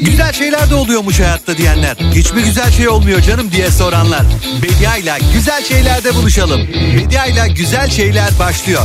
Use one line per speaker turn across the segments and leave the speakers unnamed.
Güzel şeyler de oluyormuş hayatta diyenler. hiç Hiçbir güzel şey olmuyor canım diye soranlar. Bediayla güzel şeylerde buluşalım. Bediayla güzel şeyler başlıyor.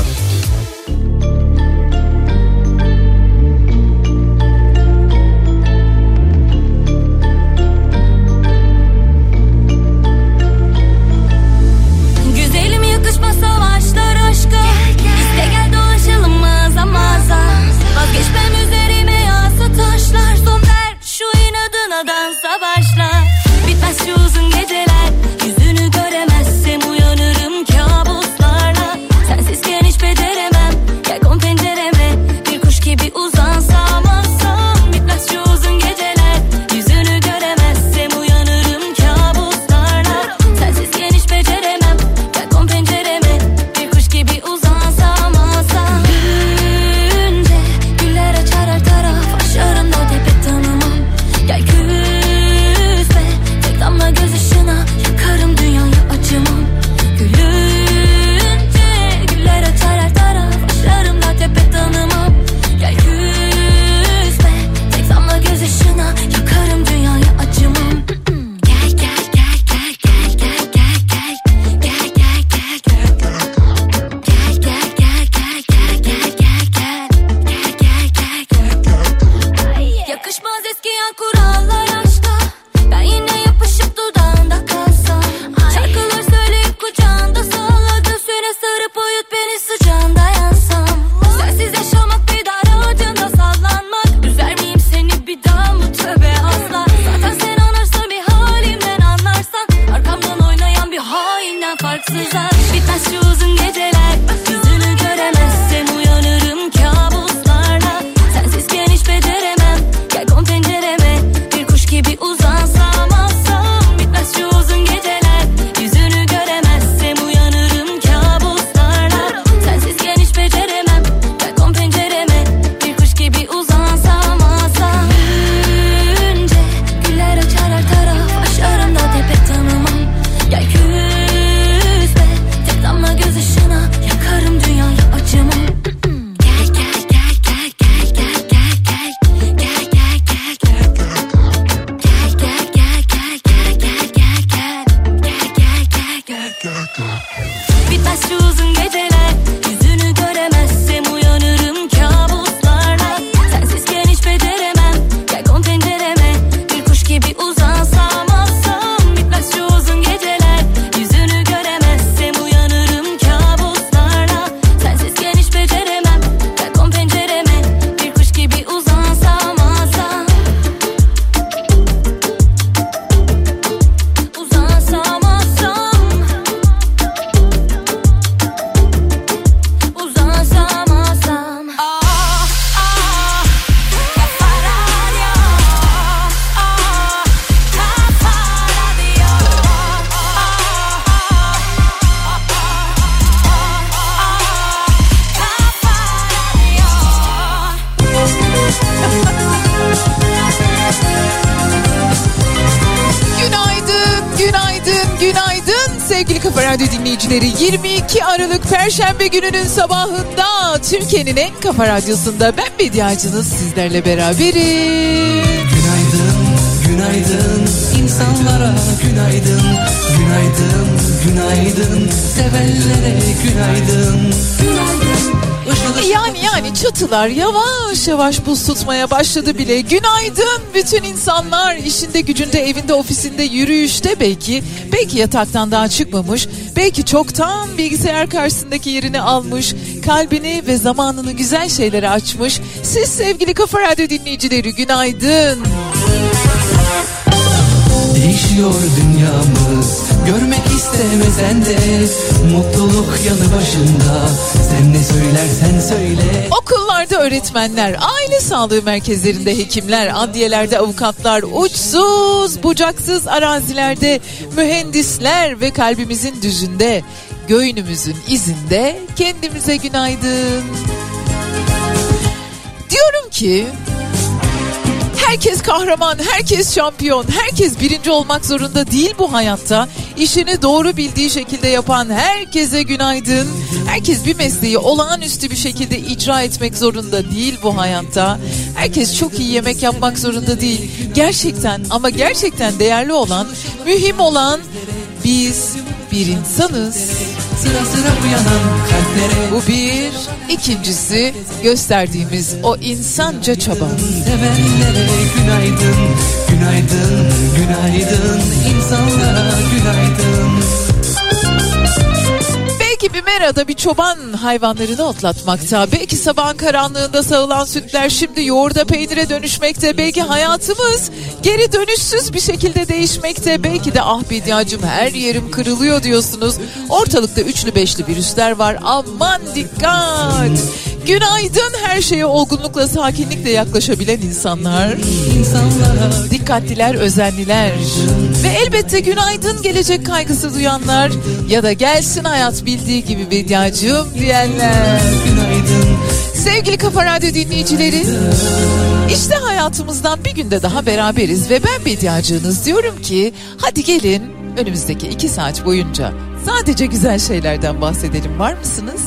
Perşembe gününün sabahında Türkiye'nin en kafa radyosunda ben medyacınız sizlerle beraberim.
Günaydın, günaydın insanlara günaydın, günaydın, günaydın sevenlere günaydın. Günaydın.
Yani yani çatılar yavaş yavaş buz tutmaya başladı bile. Günaydın bütün insanlar işinde gücünde evinde ofisinde yürüyüşte belki belki yataktan daha çıkmamış belki çoktan bilgisayar karşısındaki yerini almış, kalbini ve zamanını güzel şeylere açmış. Siz sevgili Kafa Radyo dinleyicileri günaydın.
Değişiyor dünyamız Görmek istemesen de Mutluluk yanı başında Sen ne söylersen söyle Okul
okullarda öğretmenler, aile sağlığı merkezlerinde hekimler, adliyelerde avukatlar, uçsuz bucaksız arazilerde mühendisler ve kalbimizin düzünde, göğünümüzün izinde kendimize günaydın. Diyorum ki herkes kahraman, herkes şampiyon, herkes birinci olmak zorunda değil bu hayatta
işini doğru bildiği şekilde yapan herkese günaydın. Herkes bir mesleği olağanüstü bir şekilde icra etmek zorunda değil bu hayatta. Herkes çok iyi yemek yapmak zorunda değil. Gerçekten ama gerçekten değerli olan, mühim olan biz bir insanız.
Sıra sıra uyanan kalplere
Bu bir. İkincisi gösterdiğimiz o insanca çaba.
Sevenlere günaydın Günaydın, günaydın insanlara günaydın
Belki bir merada bir çoban hayvanlarını otlatmakta. Belki sabahın karanlığında sağılan sütler şimdi yoğurda peynire dönüşmekte. Belki hayatımız geri dönüşsüz bir şekilde değişmekte. Belki de ah Bediacım her yerim kırılıyor diyorsunuz. Ortalıkta üçlü beşli virüsler var. Aman dikkat. Günaydın her şeye olgunlukla sakinlikle yaklaşabilen insanlar.
İnsanlara
Dikkatliler, özenliler ve elbette günaydın gelecek kaygısı duyanlar ya da gelsin hayat bildiği gibi Bediacığım diyenler. Sevgili Kafa Radyo dinleyicileri, işte hayatımızdan bir günde daha beraberiz ve ben Bediacığınız diyorum ki hadi gelin önümüzdeki iki saat boyunca sadece güzel şeylerden bahsedelim var mısınız?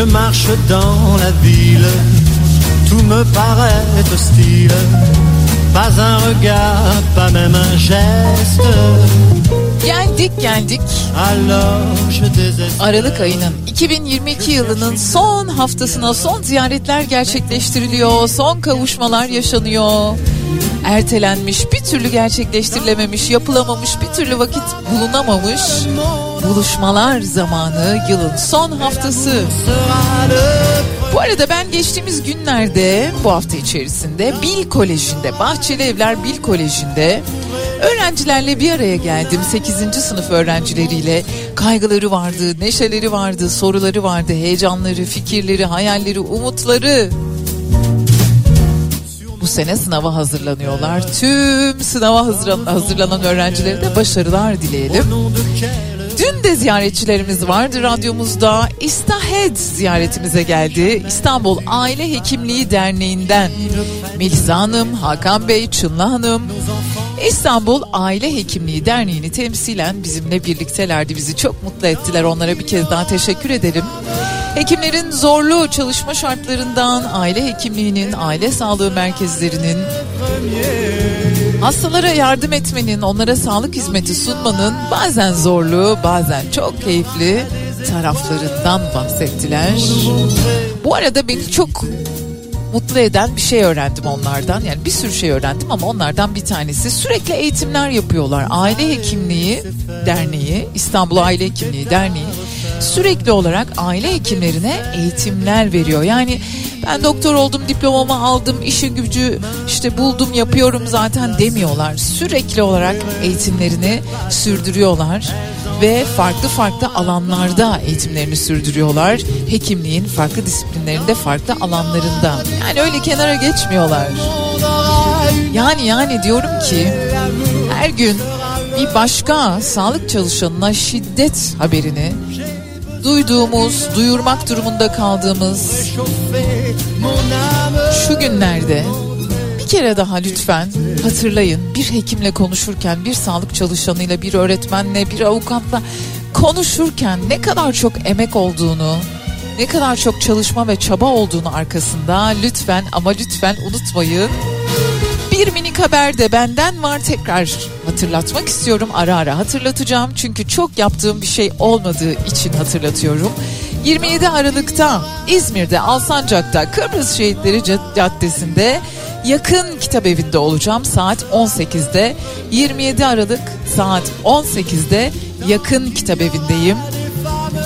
Je marche dans la ville, tout me paraît hostile. Pas un regard, pas même un geste.
Geldik geldik.
Alors je désespère.
Aralık ayının 2022 yılının son haftasına son ziyaretler gerçekleştiriliyor. Son kavuşmalar yaşanıyor. Ertelenmiş, bir türlü gerçekleştirilememiş, yapılamamış, bir türlü vakit bulunamamış. Buluşmalar zamanı yılın son haftası. Bu arada ben geçtiğimiz günlerde bu hafta içerisinde Bil Koleji'nde, Bahçeli Evler Bil Koleji'nde öğrencilerle bir araya geldim. 8. sınıf öğrencileriyle kaygıları vardı, neşeleri vardı, soruları vardı, heyecanları, fikirleri, hayalleri, umutları. Bu sene sınava hazırlanıyorlar. Tüm sınava hazırlan- hazırlanan öğrencilere de başarılar dileyelim. Dün de ziyaretçilerimiz vardı radyomuzda. İstahed ziyaretimize geldi. İstanbul Aile Hekimliği Derneği'nden Melisa Hanım, Hakan Bey, Çınla Hanım. İstanbul Aile Hekimliği Derneği'ni temsilen bizimle birliktelerdi. Bizi çok mutlu ettiler. Onlara bir kez daha teşekkür ederim. Hekimlerin zorlu çalışma şartlarından, aile hekimliğinin, aile sağlığı merkezlerinin Hastalara yardım etmenin, onlara sağlık hizmeti sunmanın bazen zorlu, bazen çok keyifli taraflarından bahsettiler. Bu arada beni çok mutlu eden bir şey öğrendim onlardan. Yani bir sürü şey öğrendim ama onlardan bir tanesi sürekli eğitimler yapıyorlar. Aile Hekimliği Derneği, İstanbul Aile Hekimliği Derneği sürekli olarak aile hekimlerine eğitimler veriyor. Yani ben doktor oldum, diplomamı aldım, işin gücü işte buldum, yapıyorum zaten demiyorlar. Sürekli olarak eğitimlerini sürdürüyorlar ve farklı farklı alanlarda eğitimlerini sürdürüyorlar. Hekimliğin farklı disiplinlerinde, farklı alanlarında. Yani öyle kenara geçmiyorlar. Yani yani diyorum ki her gün bir başka sağlık çalışanına şiddet haberini duyduğumuz, duyurmak durumunda kaldığımız şu günlerde bir kere daha lütfen hatırlayın. Bir hekimle konuşurken, bir sağlık çalışanıyla, bir öğretmenle, bir avukatla konuşurken ne kadar çok emek olduğunu, ne kadar çok çalışma ve çaba olduğunu arkasında lütfen ama lütfen unutmayın. Bir minik haber de benden var tekrar hatırlatmak istiyorum ara ara hatırlatacağım çünkü çok yaptığım bir şey olmadığı için hatırlatıyorum. 27 Aralık'ta İzmir'de Alsancak'ta Kıbrıs Şehitleri Caddesi'nde yakın kitap evinde olacağım saat 18'de 27 Aralık saat 18'de yakın kitap evindeyim.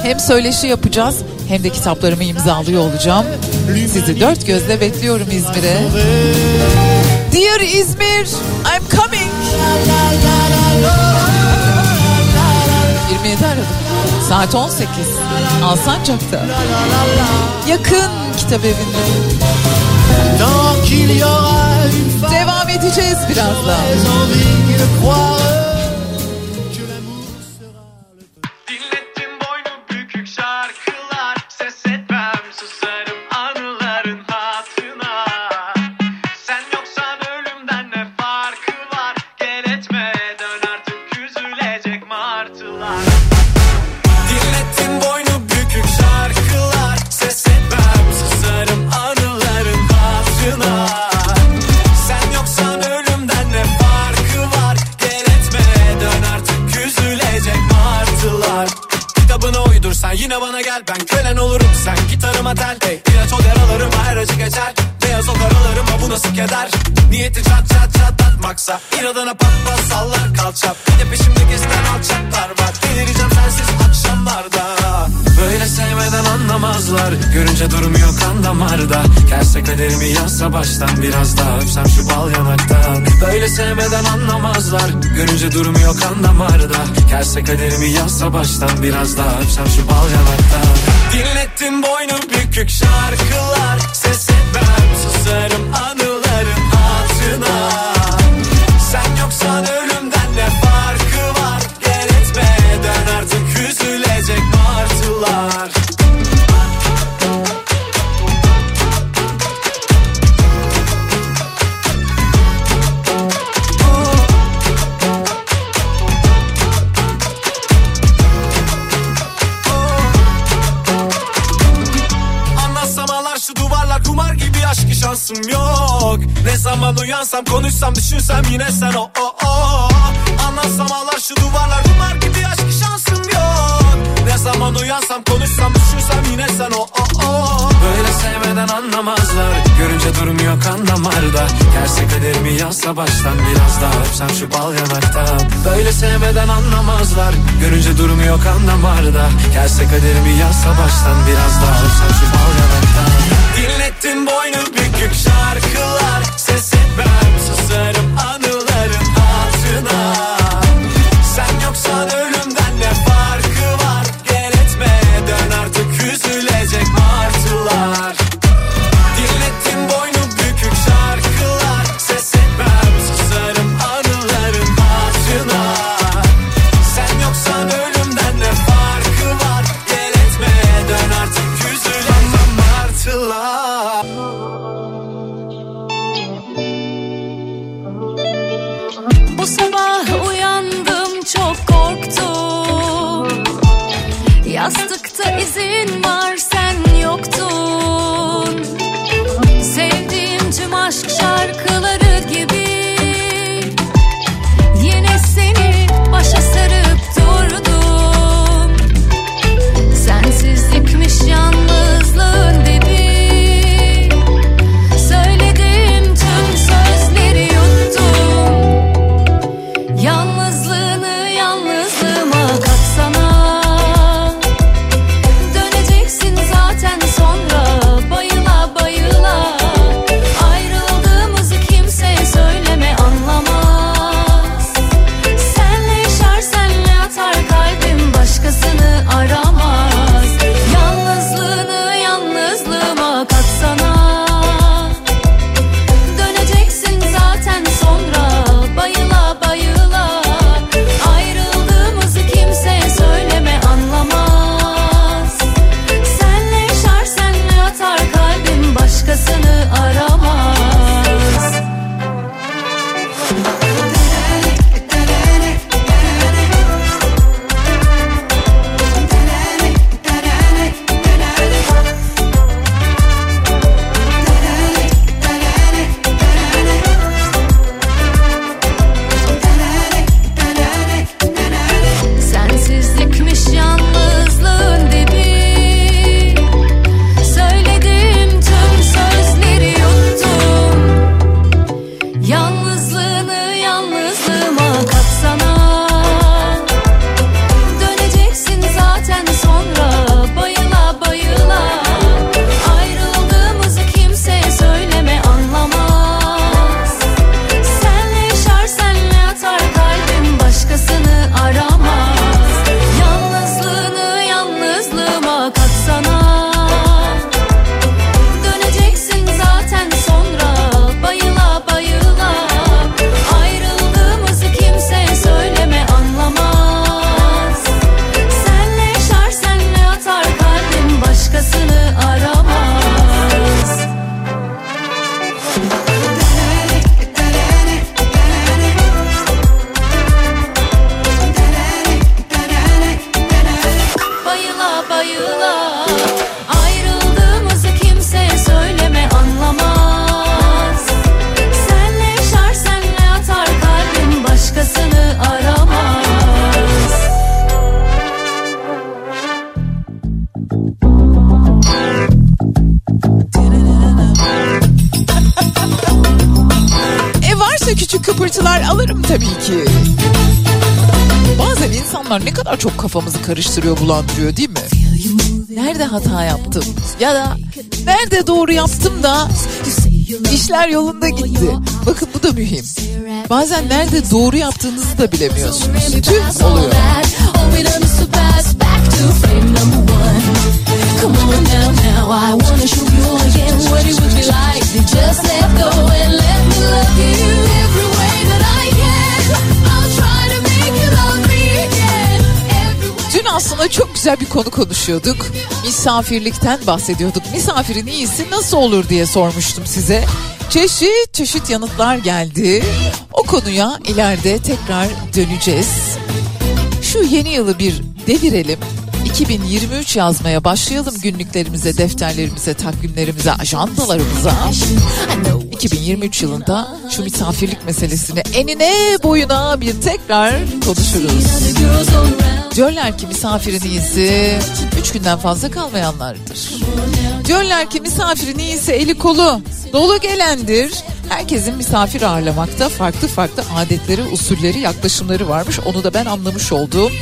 Hem söyleşi yapacağız hem de kitaplarımı imzalıyor olacağım. Sizi dört gözle bekliyorum İzmir'e. Dear İzmir, I'm coming. 27 Aralık saat 18 Alsancak'ta yakın kitap evinde devam edeceğiz birazdan.
Çatlatmaksa İnadına pat pat sallar kalça Bir de peşimde gezen alçaklar var. Delireceğim sensiz akşamlarda. Böyle sevmeden anlamazlar. Görünce durmuyor kan damarda. Gelse kaderimi yazsa baştan Biraz daha öpsem şu bal yanaktan. Böyle sevmeden anlamazlar. Görünce durmuyor kan damarda. Gelse kaderimi yazsa baştan Biraz daha öpsem şu bal yanaktan. Dinlettim boynu bükük şarkılar. Ses etmem susarım uyansam konuşsam düşünsem yine sen o o o. Anlatsam ağlar şu duvarlar kumar gibi aşk şansım yok. Ne zaman uyansam konuşsam düşünsem yine sen o o o. Böyle sevmeden anlamazlar Görünce durmuyor kan damarda Gelse kaderimi yazsa baştan Biraz daha öpsem şu bal yanaktan Böyle sevmeden anlamazlar Görünce durmuyor kan damarda Gelse kaderimi yazsa baştan Biraz daha öpsem şu bal yanaktan Dinlettin boynu bükük şarkılar Ses
Yaparım tabii ki. Bazen insanlar ne kadar çok kafamızı karıştırıyor, bulandırıyor değil mi? Nerede hata yaptım? Ya da nerede doğru yaptım da işler yolunda gitti. Bakın bu da mühim. Bazen nerede doğru yaptığınızı da bilemiyorsunuz. Tüm oluyor.
Come on now, now, I wanna show you again what it would be like just let go and let me love you
Dün aslında çok güzel bir konu konuşuyorduk. Misafirlikten bahsediyorduk. Misafirin iyisi nasıl olur diye sormuştum size. Çeşit çeşit yanıtlar geldi. O konuya ileride tekrar döneceğiz. Şu yeni yılı bir devirelim. 2023 yazmaya başlayalım günlüklerimize, defterlerimize, takvimlerimize, ajandalarımıza. 2023 yılında şu misafirlik meselesini enine boyuna bir tekrar konuşuruz. Diyorlar ki misafirin iyisi üç günden fazla kalmayanlardır. Diyorlar ki misafirin iyisi eli kolu dolu gelendir. Herkesin misafir ağırlamakta farklı farklı adetleri, usulleri, yaklaşımları varmış. Onu da ben anlamış oldum.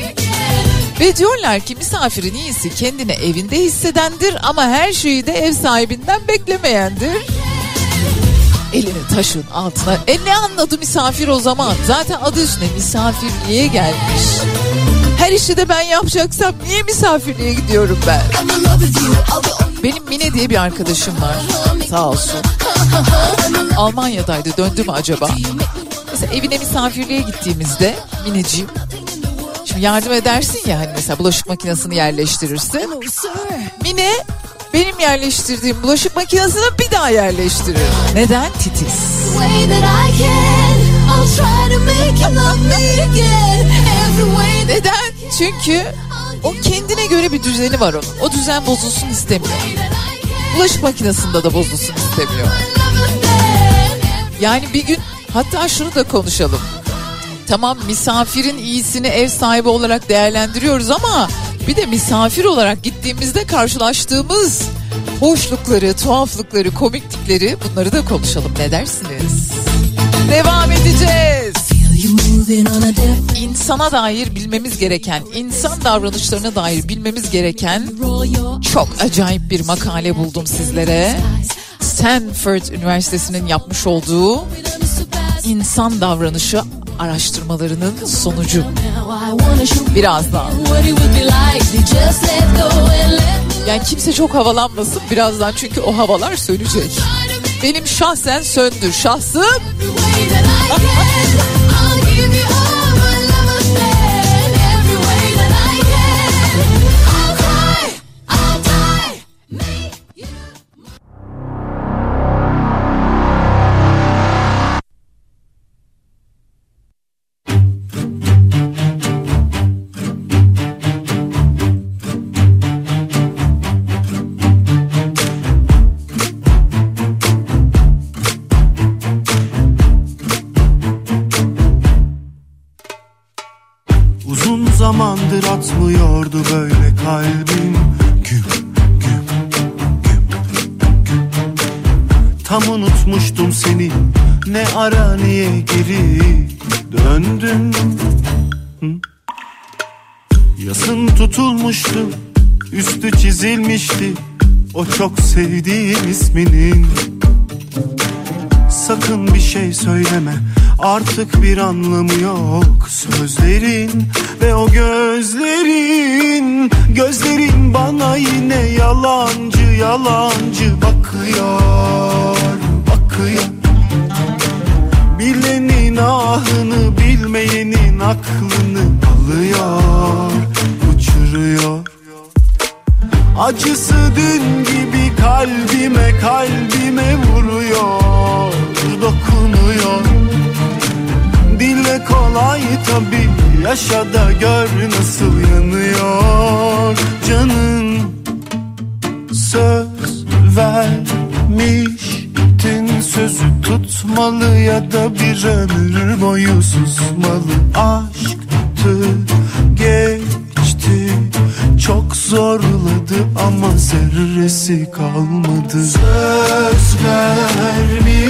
Ve diyorlar ki misafirin iyisi kendini evinde hissedendir ama her şeyi de ev sahibinden beklemeyendir. Elini taşın altına. E ne anladı misafir o zaman? Zaten adı üstüne misafirliğe gelmiş. Her işi de ben yapacaksam niye misafirliğe gidiyorum ben? Benim Mine diye bir arkadaşım var. Sağ olsun. Almanya'daydı döndü mü acaba? Mesela evine misafirliğe gittiğimizde Mineciğim Şimdi yardım edersin ya hani mesela bulaşık makinesini yerleştirirsin. Mine benim yerleştirdiğim bulaşık makinesini bir daha yerleştirir. Neden? Titiz. Neden? Çünkü o kendine göre bir düzeni var onun. O düzen bozulsun istemiyor. Bulaşık makinesinde de bozulsun istemiyor. Yani bir gün hatta şunu da konuşalım. Tamam misafirin iyisini ev sahibi olarak değerlendiriyoruz ama bir de misafir olarak gittiğimizde karşılaştığımız hoşlukları, tuhaflıkları, komiklikleri bunları da konuşalım. Ne dersiniz? Devam edeceğiz. İnsana dair bilmemiz gereken, insan davranışlarına dair bilmemiz gereken çok acayip bir makale buldum sizlere. Stanford Üniversitesi'nin yapmış olduğu insan davranışı araştırmalarının sonucu. Birazdan. Yani kimse çok havalanmasın birazdan çünkü o havalar sönecek. Benim şahsen söndü. Şahsım
çizilmişti O çok sevdiğim isminin. Sakın bir şey söyleme Artık bir anlamı yok Sözlerin. Ve o gözlerin Gözlerin bana yine yalancı yalancı bakıyor Bakıyor. Bilenin ahını bilmeyenin aklını alıyor Uçuruyor Acısı dün gibi kalbime kalbime vuruyor Dokunuyor. Dile kolay tabi Yaşa da gör nasıl yanıyor. Canın Söz vermiştin Sözü tutmalı ya da bir ömür boyu susmalı. Aşktı zorladı ama zerresi kalmadı. Söz vermiştin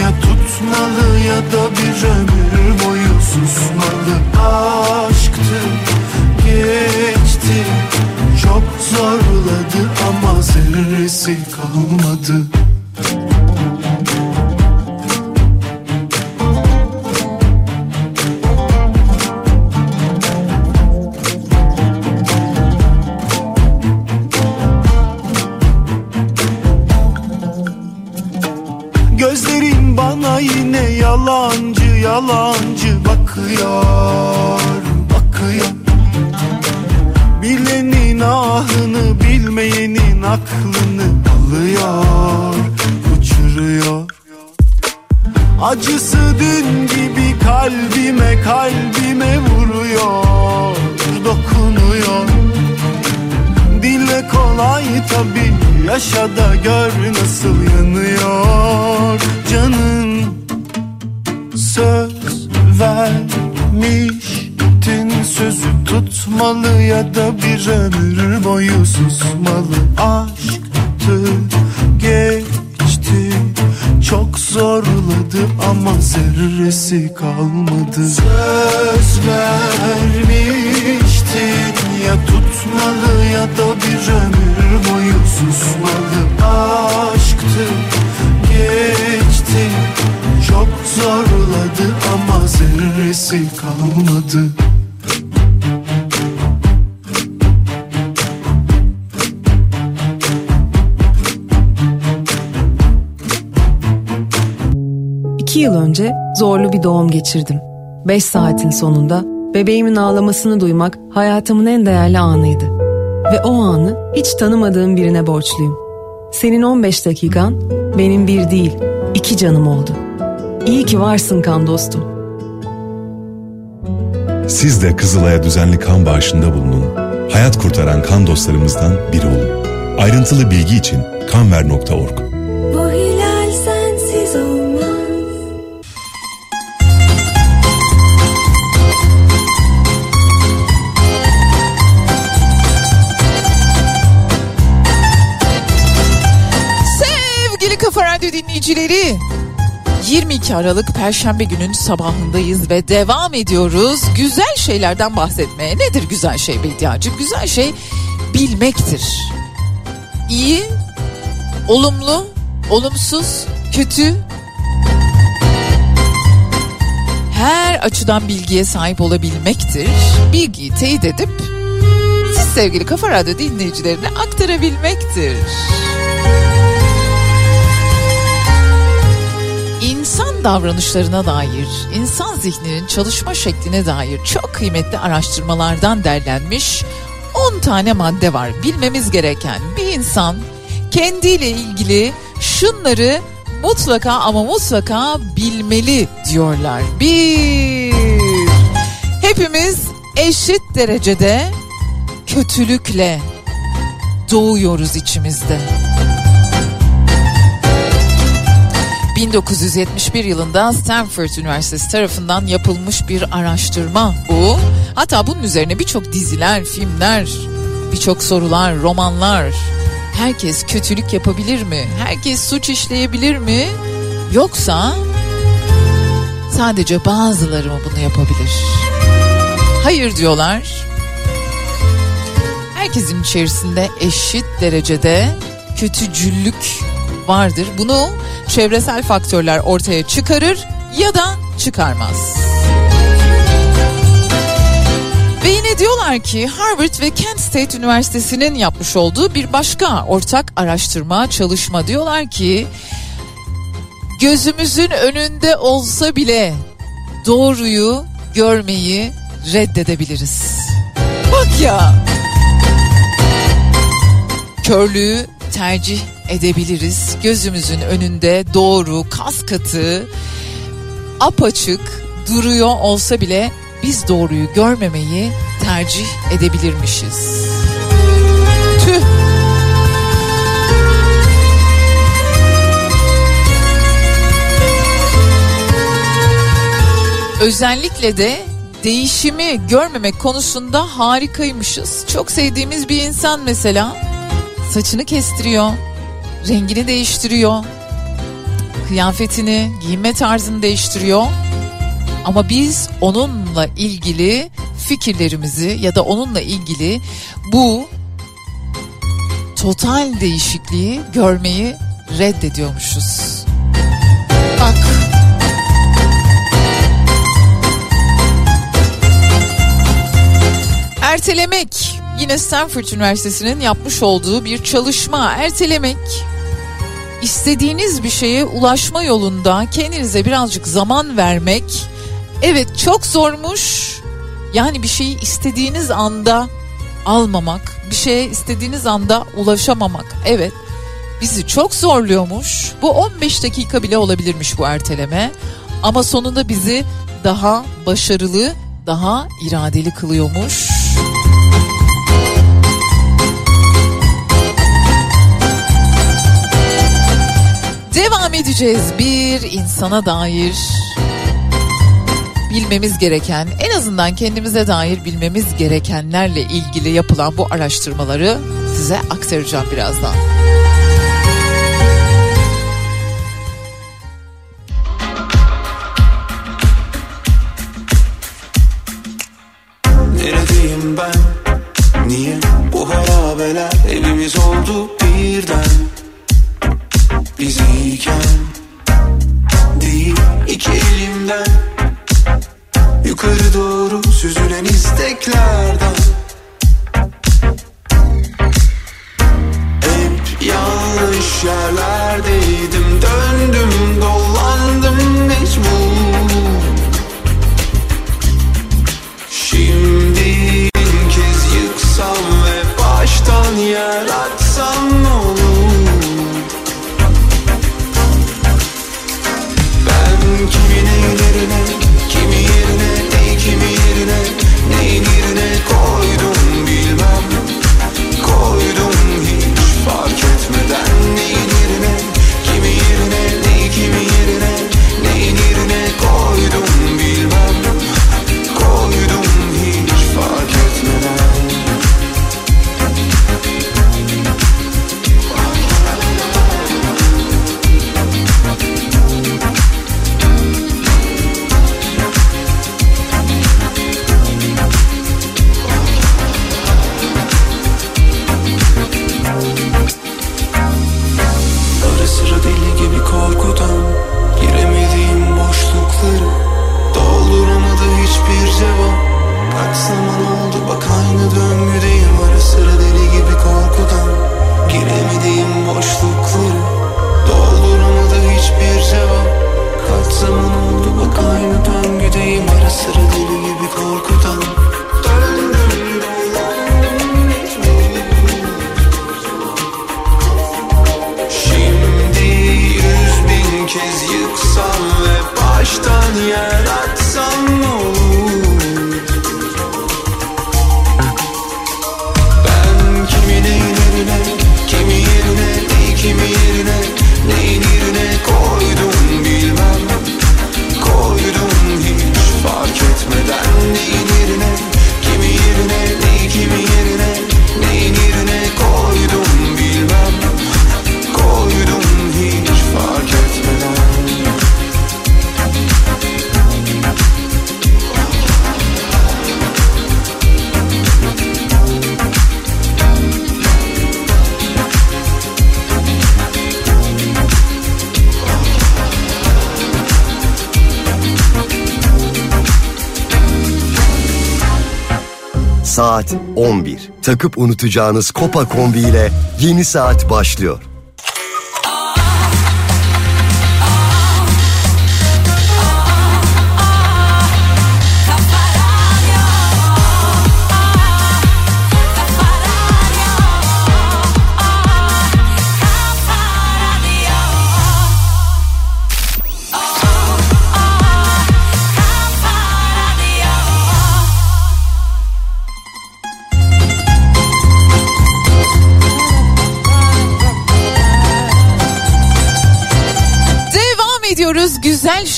ya tutmalı ya da bir ömür boyu susmalı. Aşktı geçti çok zorladı ama zerresi kalmadı
doğum geçirdim. Beş saatin sonunda bebeğimin ağlamasını duymak hayatımın en değerli anıydı. Ve o anı hiç tanımadığım birine borçluyum. Senin 15 dakikan benim bir değil iki canım oldu. İyi ki varsın kan dostum.
Siz de Kızılay'a düzenli kan bağışında bulunun. Hayat kurtaran kan dostlarımızdan biri olun. Ayrıntılı bilgi için kanver.org
dinleyicileri 22 Aralık Perşembe günün sabahındayız ve devam ediyoruz. Güzel şeylerden bahsetmeye. Nedir güzel şey Bediacığım? Güzel şey bilmektir. İyi, olumlu, olumsuz, kötü. Her açıdan bilgiye sahip olabilmektir. Bilgiyi teyit edip siz sevgili Kafa Radyo dinleyicilerine aktarabilmektir. İnsan davranışlarına dair, insan zihninin çalışma şekline dair çok kıymetli araştırmalardan derlenmiş 10 tane madde var. Bilmemiz gereken bir insan kendiyle ilgili şunları mutlaka ama mutlaka bilmeli diyorlar. Bir, hepimiz eşit derecede kötülükle doğuyoruz içimizde. 1971 yılında Stanford Üniversitesi tarafından yapılmış bir araştırma bu. Hatta bunun üzerine birçok diziler, filmler, birçok sorular, romanlar. Herkes kötülük yapabilir mi? Herkes suç işleyebilir mi? Yoksa sadece bazıları mı bunu yapabilir? Hayır diyorlar. Herkesin içerisinde eşit derecede kötücüllük vardır. Bunu çevresel faktörler ortaya çıkarır ya da çıkarmaz. Ve yine diyorlar ki Harvard ve Kent State Üniversitesi'nin yapmış olduğu bir başka ortak araştırma çalışma diyorlar ki gözümüzün önünde olsa bile doğruyu görmeyi reddedebiliriz. Bak ya. Körlüğü tercih edebiliriz. Gözümüzün önünde doğru, kas katı, apaçık duruyor olsa bile biz doğruyu görmemeyi tercih edebilirmişiz. Tüh. Özellikle de değişimi görmemek konusunda harikaymışız. Çok sevdiğimiz bir insan mesela saçını kestiriyor, rengini değiştiriyor, kıyafetini, giyinme tarzını değiştiriyor. Ama biz onunla ilgili fikirlerimizi ya da onunla ilgili bu total değişikliği görmeyi reddediyormuşuz. Bak. Ertelemek yine Stanford Üniversitesi'nin yapmış olduğu bir çalışma. Ertelemek istediğiniz bir şeye ulaşma yolunda kendinize birazcık zaman vermek evet çok zormuş. Yani bir şeyi istediğiniz anda almamak, bir şeye istediğiniz anda ulaşamamak. Evet. Bizi çok zorluyormuş. Bu 15 dakika bile olabilirmiş bu erteleme. Ama sonunda bizi daha başarılı, daha iradeli kılıyormuş. Devam edeceğiz bir insana dair bilmemiz gereken en azından kendimize dair bilmemiz gerekenlerle ilgili yapılan bu araştırmaları size aktaracağım birazdan.
Neredeyim ben? Niye bu harabeler evimiz oldu birden? Biz
Saat 11. Takıp unutacağınız Kopa kombi ile yeni saat başlıyor.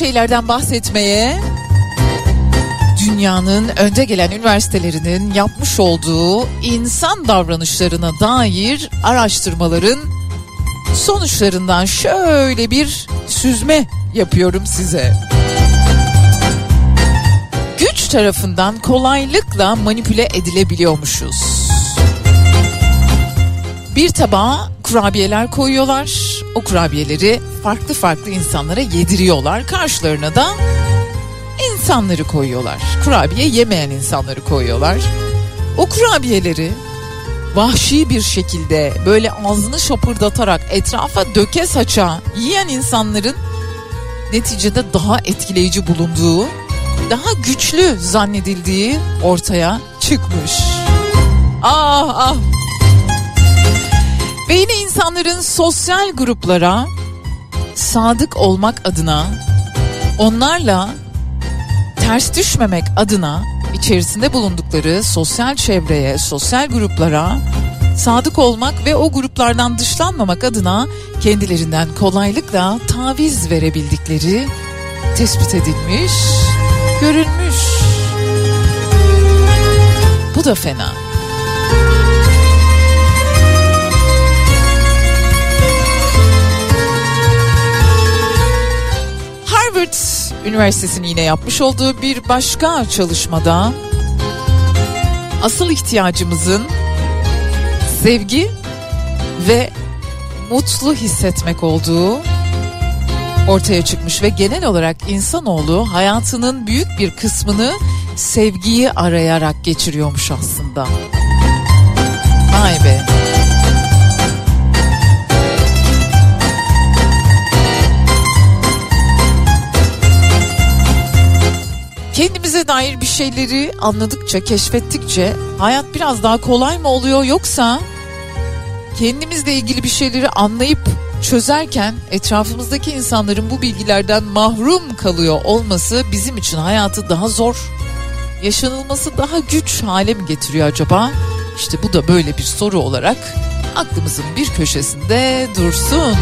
Şeylerden bahsetmeye. Dünyanın önde gelen üniversitelerinin yapmış olduğu insan davranışlarına dair araştırmaların sonuçlarından şöyle bir süzme yapıyorum size. Güç tarafından kolaylıkla manipüle edilebiliyormuşuz. Bir tabağa kurabiyeler koyuyorlar. O kurabiyeleri farklı farklı insanlara yediriyorlar. Karşılarına da insanları koyuyorlar. Kurabiye yemeyen insanları koyuyorlar. O kurabiyeleri vahşi bir şekilde böyle ağzını şapırdatarak etrafa döke saça yiyen insanların neticede daha etkileyici bulunduğu, daha güçlü zannedildiği ortaya çıkmış. Ah ah. Ve yine insanların sosyal gruplara sadık olmak adına onlarla ters düşmemek adına içerisinde bulundukları sosyal çevreye, sosyal gruplara sadık olmak ve o gruplardan dışlanmamak adına kendilerinden kolaylıkla taviz verebildikleri tespit edilmiş, görülmüş. Bu da fena. Harvard Üniversitesi'nin yine yapmış olduğu bir başka çalışmada asıl ihtiyacımızın sevgi ve mutlu hissetmek olduğu ortaya çıkmış ve genel olarak insanoğlu hayatının büyük bir kısmını sevgiyi arayarak geçiriyormuş aslında. Vay be. Kendimize dair bir şeyleri anladıkça, keşfettikçe hayat biraz daha kolay mı oluyor yoksa kendimizle ilgili bir şeyleri anlayıp çözerken etrafımızdaki insanların bu bilgilerden mahrum kalıyor olması bizim için hayatı daha zor, yaşanılması daha güç hale mi getiriyor acaba? İşte bu da böyle bir soru olarak aklımızın bir köşesinde dursun.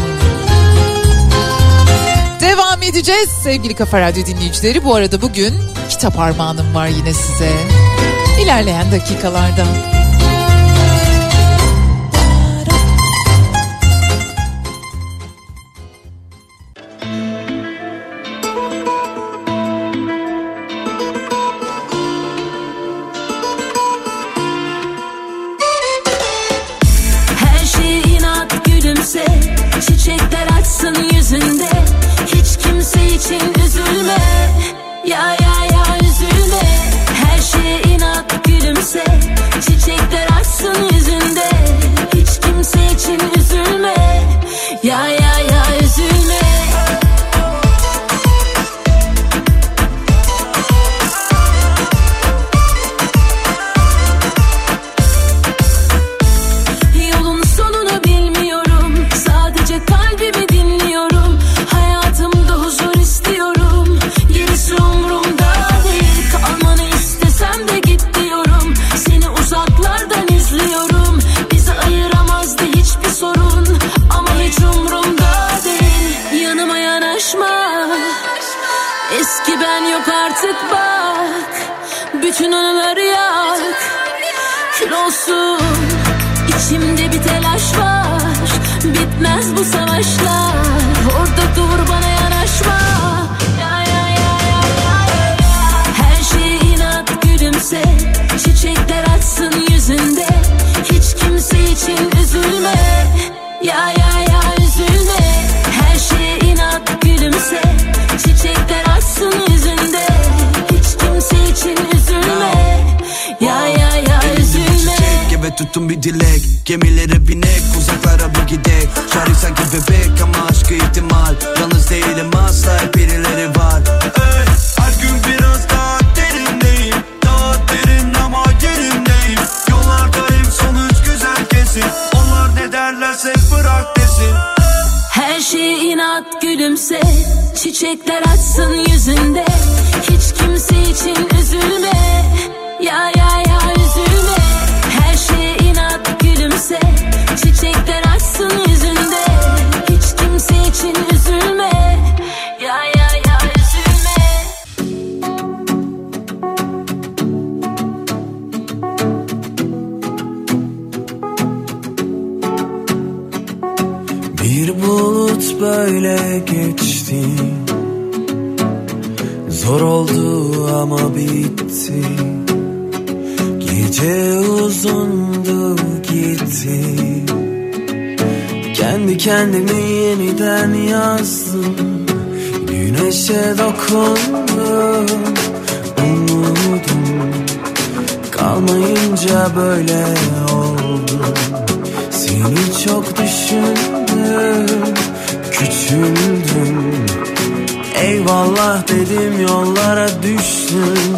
Devam edeceğiz sevgili Kafa Radyo dinleyicileri. Bu arada bugün kitap armağanım var yine size. İlerleyen dakikalarda.
İçimde bir telaş var. Bitmez bu savaşlar. Orada dur bana yanaşma. Ya ya ya Her şey inat gülümse. Çiçekler açsın yüzünde. Hiç kimse için üzülme. Ya ya
Tutun bir dilek. Gemilere binek uzaklara bir gidek. Şarkı sanki bebek ama aşkı ihtimal. Yalnız değilim asla hep birileri var. Ey, Her gün biraz daha derindeyim. Daha derin ama yerindeyim. Yollardayım sonuç güzel kesin. Onlar ne derlerse bırak desin.
Her şey inat gülümse. Çiçekler açsın yüzünde. Hiç kimse için üzülme. Ya ya ya gülümse Çiçekler açsın yüzünde. Hiç kimse için üzülme. Ya ya ya üzülme.
Bir böyle geçti. Zor oldu ama bitti. Gece uzundu gitti. Kendi kendimi yeniden yazdım. Güneşe dokundum Umudum. Kalmayınca böyle oldum Seni çok düşündüm Küçüldüm. Eyvallah dedim yollara düştüm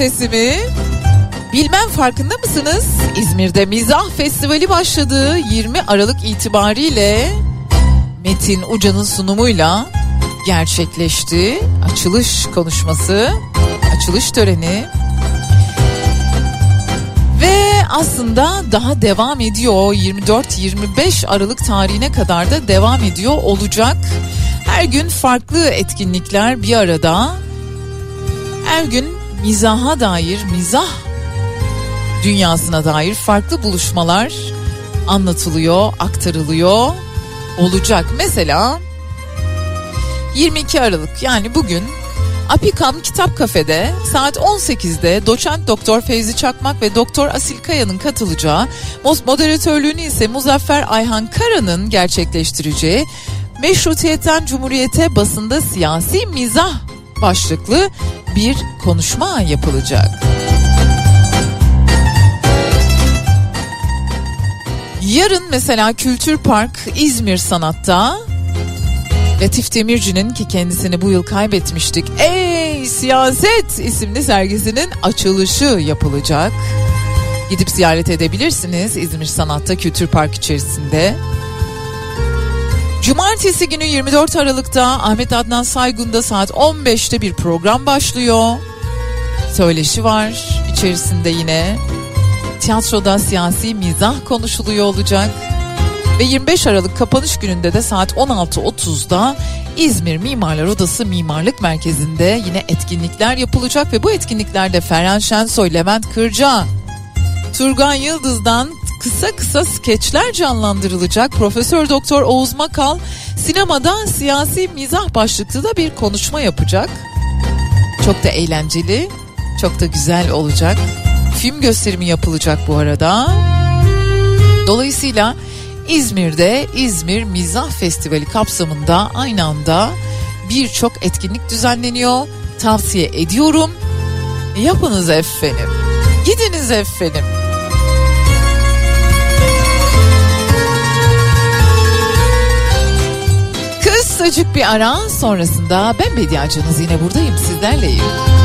sesimi. Bilmem farkında mısınız? İzmir'de Mizah Festivali başladı. 20 Aralık itibariyle Metin Uca'nın sunumuyla gerçekleşti. Açılış konuşması, açılış töreni. Ve aslında daha devam ediyor. 24-25 Aralık tarihine kadar da devam ediyor olacak. Her gün farklı etkinlikler bir arada. Her gün mizaha dair, mizah dünyasına dair farklı buluşmalar anlatılıyor, aktarılıyor olacak. Mesela 22 Aralık yani bugün Apikam Kitap Kafe'de saat 18'de doçent doktor Fevzi Çakmak ve doktor Asil Kaya'nın katılacağı, moderatörlüğünü ise Muzaffer Ayhan Kara'nın gerçekleştireceği Meşrutiyetten Cumhuriyete basında siyasi mizah başlıklı bir konuşma yapılacak. Yarın mesela Kültür Park İzmir Sanat'ta Latif Demirci'nin ki kendisini bu yıl kaybetmiştik. Ey Siyaset isimli sergisinin açılışı yapılacak. Gidip ziyaret edebilirsiniz İzmir Sanat'ta Kültür Park içerisinde. Cumartesi günü 24 Aralık'ta Ahmet Adnan Saygun'da saat 15'te bir program başlıyor. Söyleşi var içerisinde yine. Tiyatroda siyasi mizah konuşuluyor olacak. Ve 25 Aralık kapanış gününde de saat 16.30'da İzmir Mimarlar Odası Mimarlık Merkezi'nde yine etkinlikler yapılacak ve bu etkinliklerde Ferhan Şensoy, Levent Kırca, Turgan Yıldız'dan kısa kısa skeçler canlandırılacak. Profesör Doktor Oğuz Makal sinemada siyasi mizah başlıklı da bir konuşma yapacak. Çok da eğlenceli Çok da güzel olacak. Film gösterimi yapılacak bu arada. Dolayısıyla İzmir'de İzmir Mizah Festivali kapsamında aynı anda birçok etkinlik düzenleniyor. Tavsiye ediyorum. Yapınız efendim. Gidiniz efendim. Kısacık bir ara sonrasında ben Bediacınız yine buradayım sizlerleyim.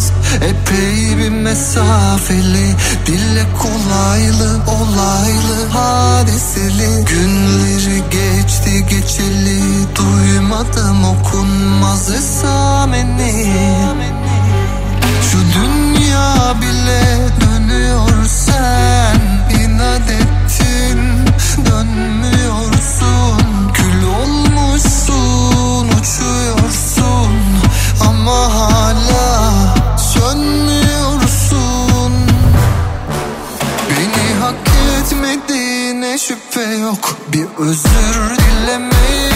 Aramız Epey bir mesafeli Dille kolaylı olaylı hadiseli. Günleri geçti geçeli Duymadım okunmaz esameni. Şu dünya bile dönüyor sen inat ettin dönmüyorsun. Kül olmuşsun uçuyorsun ama hala yok. Bir özür dileme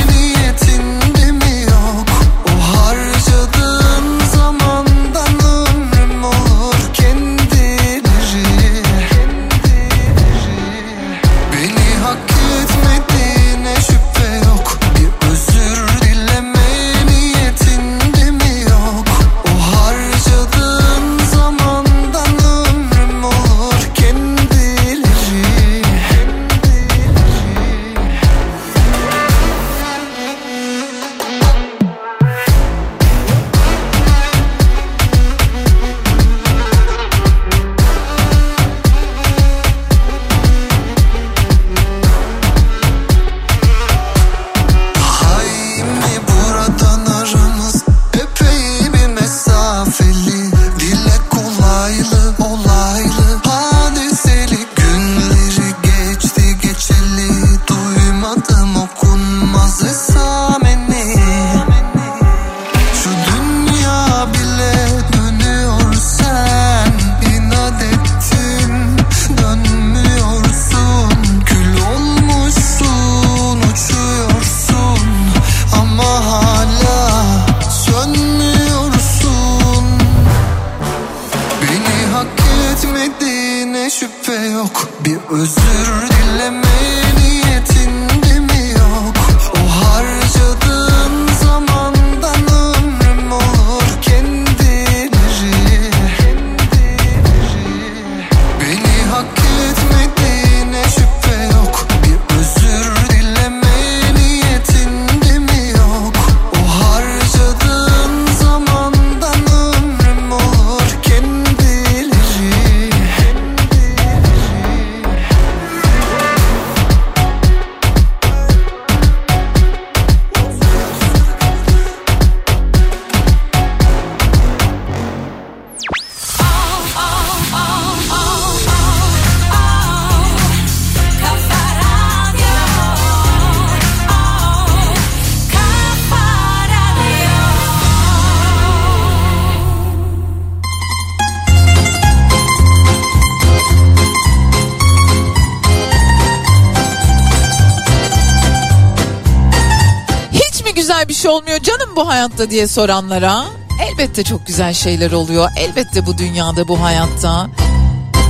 bu hayatta diye soranlara? Elbette çok güzel şeyler oluyor. Elbette bu dünyada, bu hayatta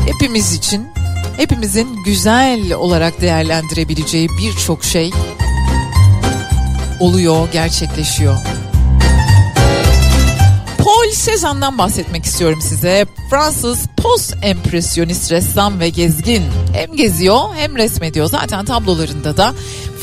hepimiz için, hepimizin güzel olarak değerlendirebileceği birçok şey oluyor, gerçekleşiyor. Paul Cézanne'dan bahsetmek istiyorum size. Fransız post empresyonist ressam ve gezgin. Hem geziyor hem resmediyor. Zaten tablolarında da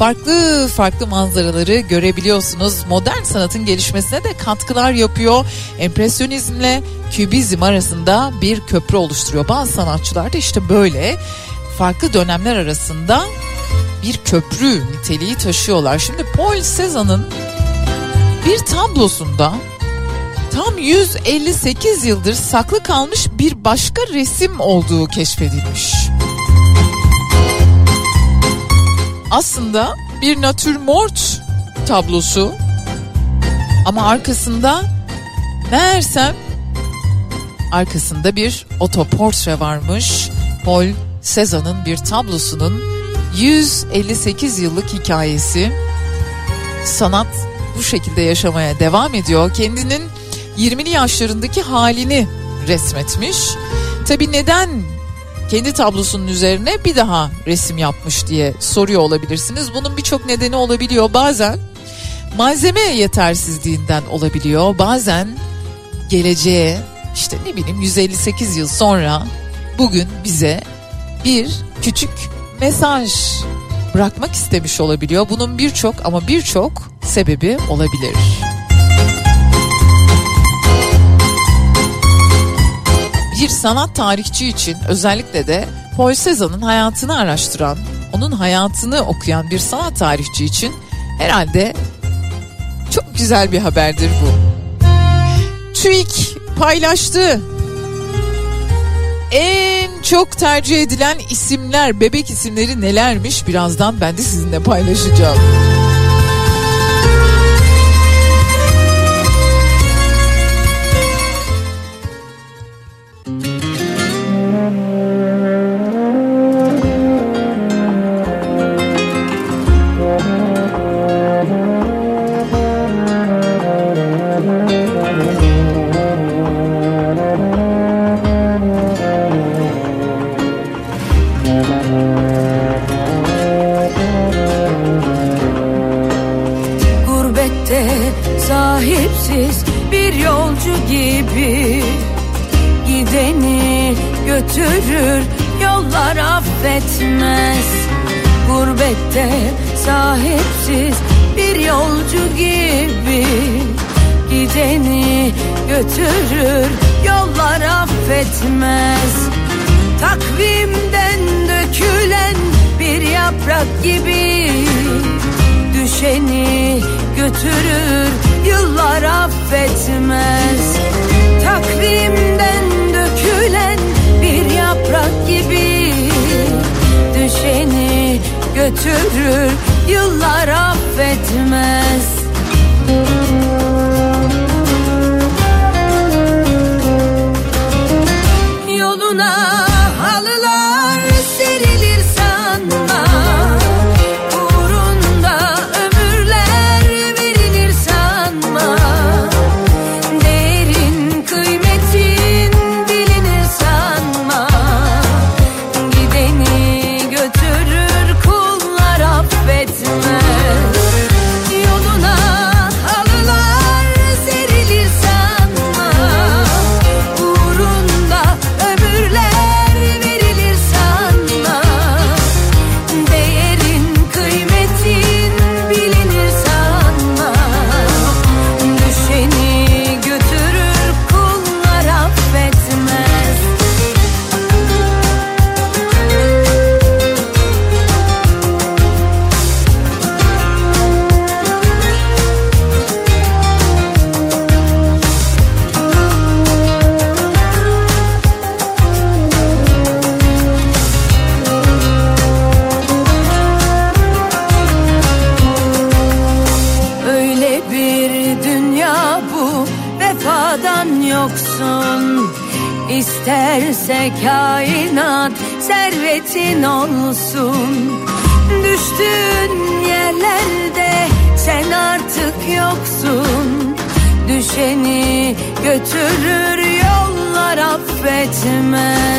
farklı farklı manzaraları görebiliyorsunuz. Modern sanatın gelişmesine de katkılar yapıyor. Empresyonizmle kübizm arasında bir köprü oluşturuyor. Bazı sanatçılar da işte böyle farklı dönemler arasında bir köprü niteliği taşıyorlar. Şimdi Paul Cézanne'ın bir tablosunda tam 158 yıldır saklı kalmış bir başka resim olduğu keşfedilmiş. Aslında bir natürmort tablosu ama arkasında meğersem arkasında bir otoportre varmış. Paul Cézanne'ın bir tablosunun 158 yıllık hikayesi. Sanat bu şekilde yaşamaya devam ediyor. Kendinin 20'li yaşlarındaki halini resmetmiş. Tabi neden kendi tablosunun üzerine bir daha resim yapmış diye soruyor olabilirsiniz. Bunun birçok nedeni olabiliyor. Bazen malzeme yetersizliğinden olabiliyor. Bazen geleceğe işte ne bileyim 158 yıl sonra bugün bize bir küçük mesaj bırakmak istemiş olabiliyor. Bunun birçok ama birçok sebebi olabilir. Bir sanat tarihçi için özellikle de Paul Cézanne'ın hayatını araştıran, onun hayatını okuyan bir sanat tarihçi için herhalde çok güzel bir haberdir bu. TÜİK paylaştı. En çok tercih edilen isimler, bebek isimleri nelermiş? Birazdan ben de sizinle paylaşacağım.
Affetmez Takvimden dökülen bir yaprak gibi Düşeni götürür yıllar affetmez. Takvimden dökülen bir yaprak gibi Düşeni götürür yıllar affetmez. Yoluna götürür yollar affetmez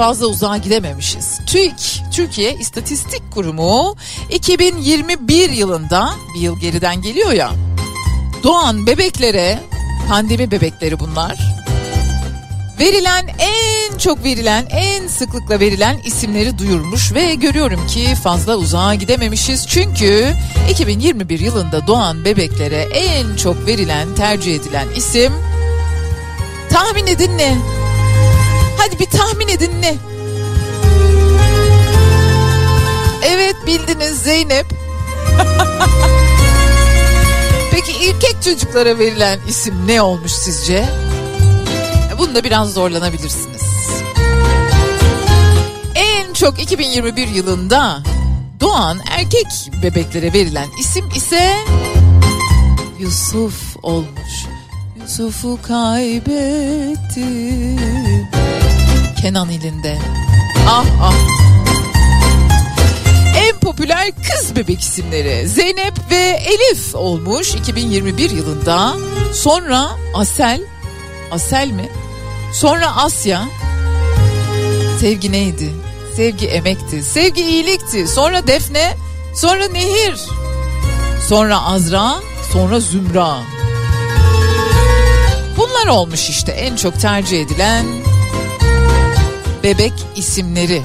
fazla uzağa gidememişiz. TÜİK, Türkiye İstatistik Kurumu 2021 yılında bir yıl geriden geliyor ya. Doğan bebeklere, pandemi bebekleri bunlar. Verilen en çok verilen, en sıklıkla verilen isimleri duyurmuş ve görüyorum ki fazla uzağa gidememişiz. Çünkü 2021 yılında doğan bebeklere en çok verilen, tercih edilen isim tahmin edin ne? Hadi bir tahmin edin ne? Evet bildiniz Zeynep. Peki erkek çocuklara verilen isim ne olmuş sizce? Bunda biraz zorlanabilirsiniz. En çok 2021 yılında doğan erkek bebeklere verilen isim ise Yusuf olmuş. Yusuf'u kaybetti. Kenan ilinde. Ah ah. En popüler kız bebek isimleri Zeynep ve Elif olmuş 2021 yılında. Sonra Asel, Asel mi? Sonra Asya. Sevgi neydi? Sevgi emekti. Sevgi iyilikti. Sonra Defne. Sonra Nehir. Sonra Azra. Sonra Zümra. Bunlar olmuş işte en çok tercih edilen bebek isimleri.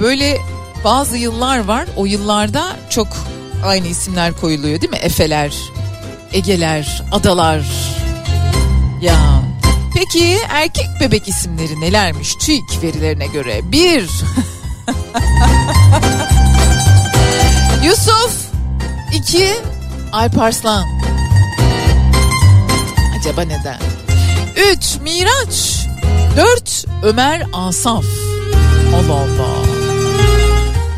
Böyle bazı yıllar var. O yıllarda çok aynı isimler koyuluyor değil mi? Efeler, Egeler, Adalar. Ya Peki erkek bebek isimleri nelermiş TÜİK verilerine göre? Bir. Yusuf. iki. Alparslan. Acaba neden? Üç. Miraç. Dört. Ömer Asaf. Allah Allah.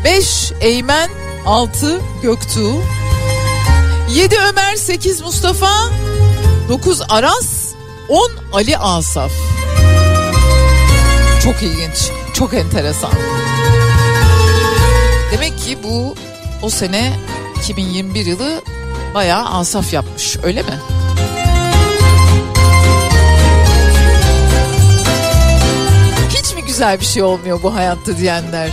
Beş. Eymen. Altı. Göktuğ. Yedi Ömer. Sekiz Mustafa. Dokuz Aras. 10 Ali Asaf. Çok ilginç, çok enteresan. Demek ki bu o sene 2021 yılı bayağı Asaf yapmış öyle mi? Güzel bir şey olmuyor bu hayatta diyenler?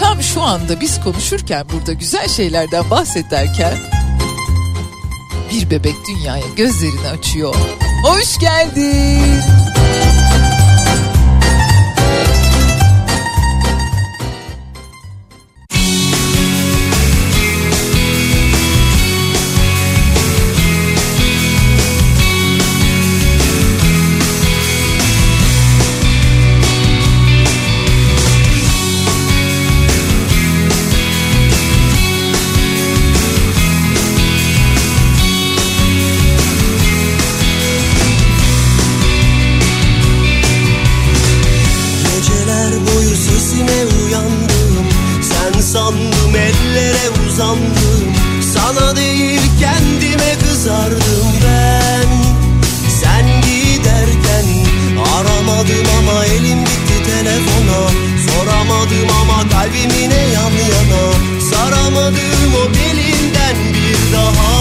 Tam şu anda biz konuşurken burada güzel şeylerden bahsederken bir bebek dünyaya gözlerini açıyor. Hoş geldin.
Soramadım ama kalbimine yan yana? Saramadım o belinden bir daha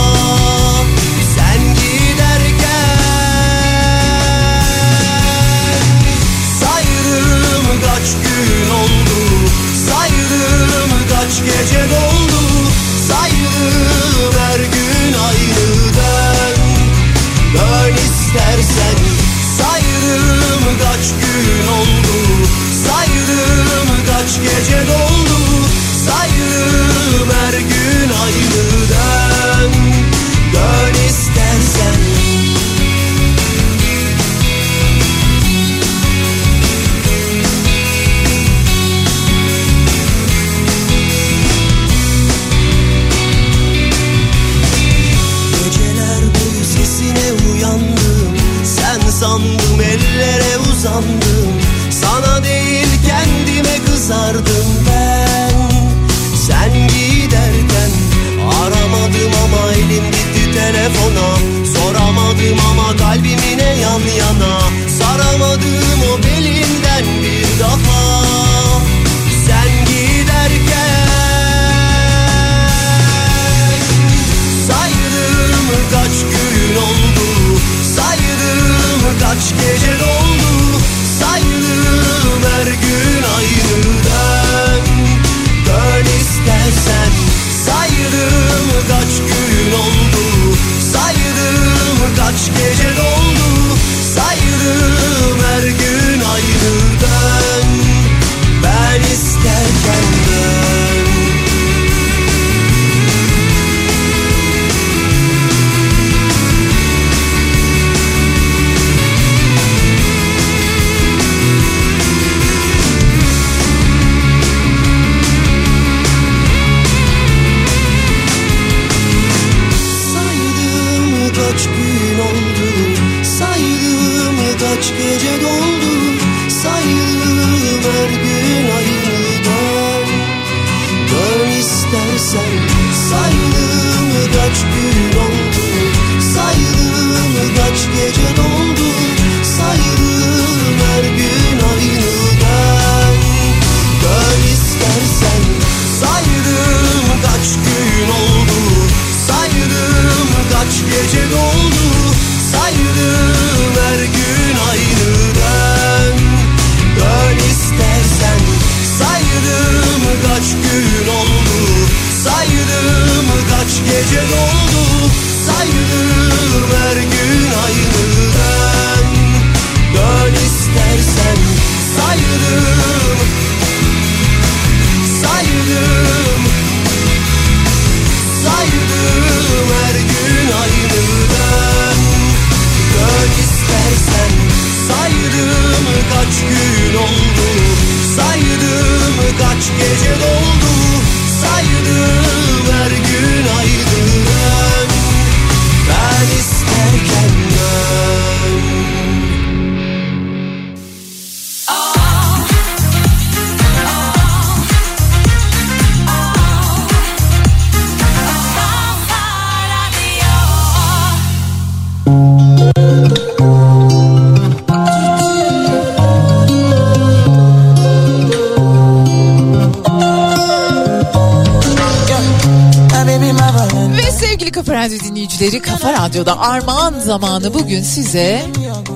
Radyo'da armağan zamanı bugün size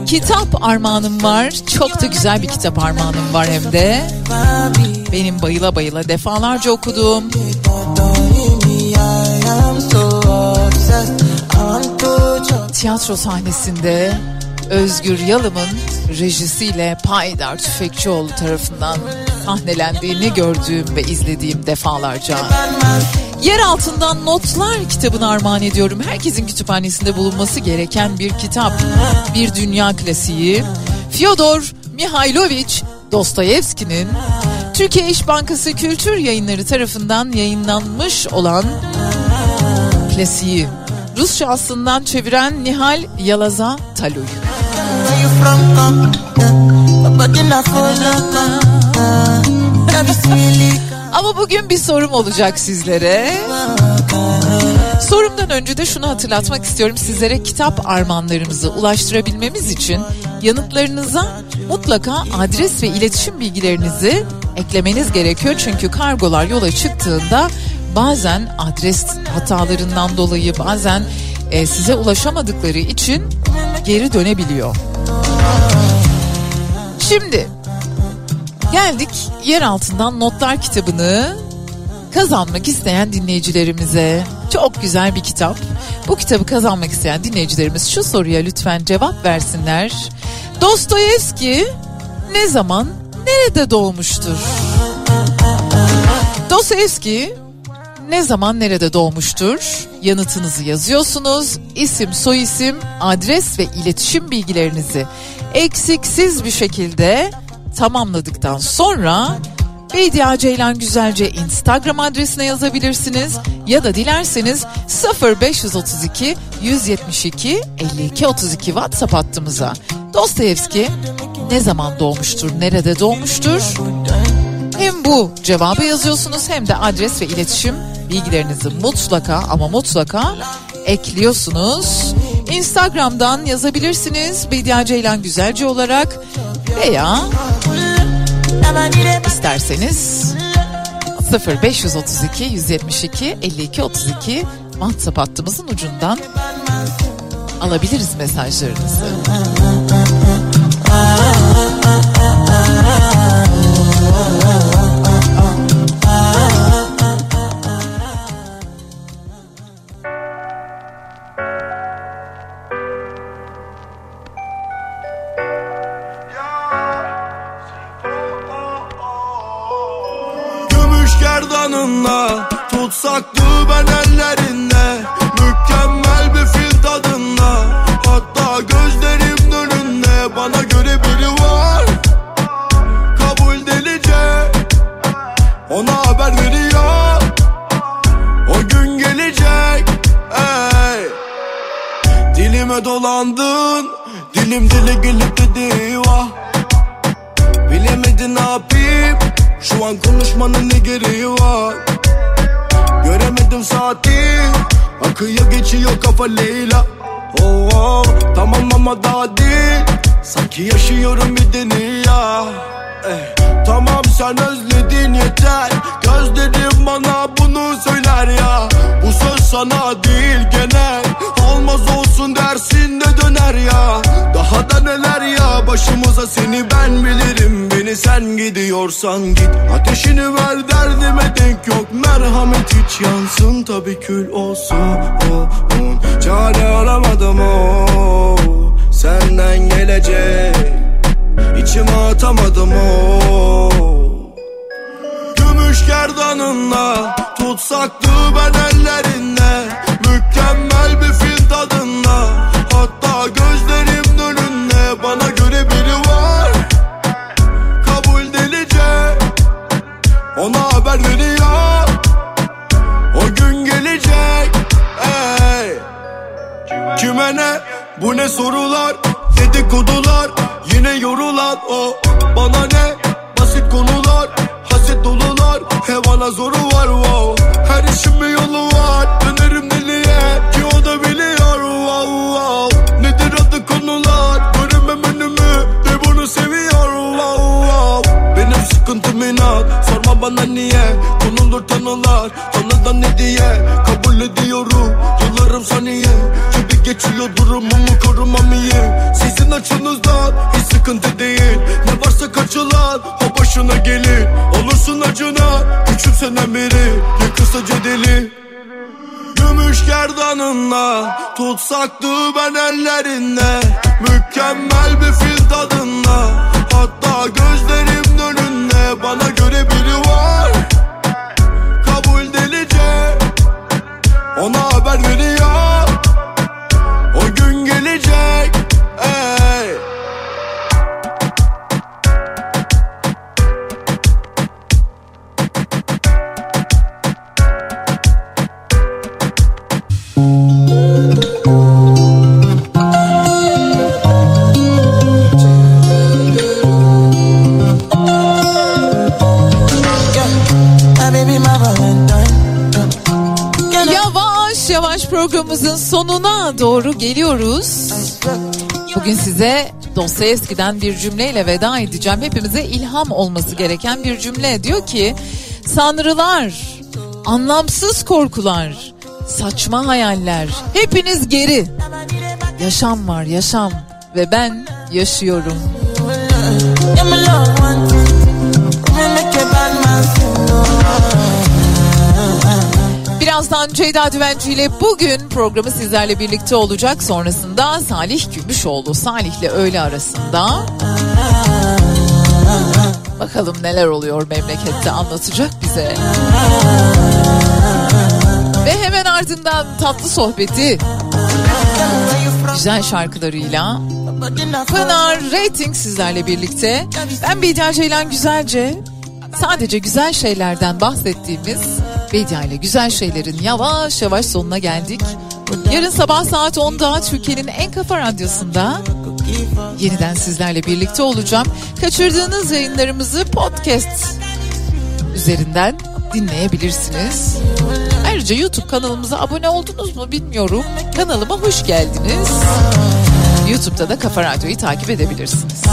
kitap armağanım var. Çok da güzel bir kitap armağanım var hem de. Benim bayıla bayıla defalarca okuduğum tiyatro sahnesinde Özgür Yalım'ın rejisiyle Paydar Tüfekçioğlu tarafından sahnelendiğini gördüğüm ve izlediğim defalarca. Yer altından notlar kitabını armağan ediyorum. Herkesin kütüphanesinde bulunması gereken bir kitap. Bir dünya klasiği. Fyodor Mihailovich Dostoyevski'nin Türkiye İş Bankası Kültür Yayınları tarafından yayınlanmış olan klasiği. Rusça aslından çeviren Nihal Yalaza Taluy. Ama bugün bir sorum olacak sizlere. Sorumdan önce de şunu hatırlatmak istiyorum. Sizlere kitap armağanlarımızı ulaştırabilmemiz için yanıtlarınıza mutlaka adres ve iletişim bilgilerinizi eklemeniz gerekiyor. Çünkü kargolar yola çıktığında bazen adres hatalarından dolayı bazen e, size ulaşamadıkları için geri dönebiliyor. Şimdi geldik yer altından notlar kitabını kazanmak isteyen dinleyicilerimize. Çok güzel bir kitap. Bu kitabı kazanmak isteyen dinleyicilerimiz şu soruya lütfen cevap versinler. Dostoyevski ne zaman nerede doğmuştur? Dostoyevski ne zaman nerede doğmuştur? Yanıtınızı yazıyorsunuz. İsim, soyisim, adres ve iletişim bilgilerinizi eksiksiz bir şekilde tamamladıktan sonra Beydia Ceylan Güzelce Instagram adresine yazabilirsiniz ya da dilerseniz 0532 172 52 32 WhatsApp hattımıza. Dostoyevski ne zaman doğmuştur, nerede doğmuştur? Hem bu cevabı yazıyorsunuz hem de adres ve iletişim bilgilerinizi mutlaka ama mutlaka ekliyorsunuz. Instagram'dan yazabilirsiniz Bediye Ceylan Güzelce olarak veya isterseniz 0532 172 52 32 WhatsApp hattımızın ucundan alabiliriz mesajlarınızı.
Tutsaktı başımıza seni ben bilirim. Beni sen gidiyorsan git. Ateşini ver derdime denk yok. Merhamet hiç yansın. Tabi kül olsun. Oh, oh. Çare aramadım o. Senden gelecek. İçime atamadım o. Gümüş gerdanınla Tutsaktı ben ellerinde. Mükemmel bir fil haber veriyor O gün gelecek Ey. Kime ne? Bu ne sorular? Dedikodular yine yorulan o. Bana ne? Basit konular Haset dolular. Hevana zoru var wow. Her işin bir yolu var Benim sıkıntım inat. Sorma bana niye? Konulur tanılar. Tanıdan ne diye? Kabul ediyorum. Yıllarım saniye. Gibi geçiyor durumumu korumam iyi. Sizin açınızdan hiç sıkıntı değil. Ne varsa kaçılan o başına gelir. Olursun acına küçümsenen biri. Yıkılsaca deli. Gümüş gerdanınla Tutsaktı ben ellerinde. Mükemmel bir fil tadında Hatta göre biri var. Kabul delice Ona haber veriyor
programımızın sonuna doğru geliyoruz. Bugün size Dostoyevski'den bir cümleyle veda edeceğim. Hepimize ilham olması gereken bir cümle. Diyor ki sanrılar, anlamsız korkular, saçma hayaller hepiniz geri. Yaşam var yaşam ve ben yaşıyorum. Birazdan Ceyda Düvenci ile bugün programı sizlerle birlikte olacak. Sonrasında Salih Gümüşoğlu, Salih'le öğle arasında. Bakalım neler oluyor memlekette anlatacak bize. Ve hemen ardından tatlı sohbeti güzel şarkılarıyla Pınar Rating sizlerle birlikte. Ben Bediye Ceylan Güzelce. Sadece güzel şeylerden bahsettiğimiz Bedia ile güzel şeylerin yavaş yavaş sonuna geldik. Yarın sabah saat 10'da Türkiye'nin en kafa radyosunda yeniden sizlerle birlikte olacağım. Kaçırdığınız yayınlarımızı podcast üzerinden dinleyebilirsiniz. Ayrıca YouTube kanalımıza abone oldunuz mu bilmiyorum. Kanalıma hoş geldiniz. YouTube'da da Kafa Radyo'yu takip edebilirsiniz.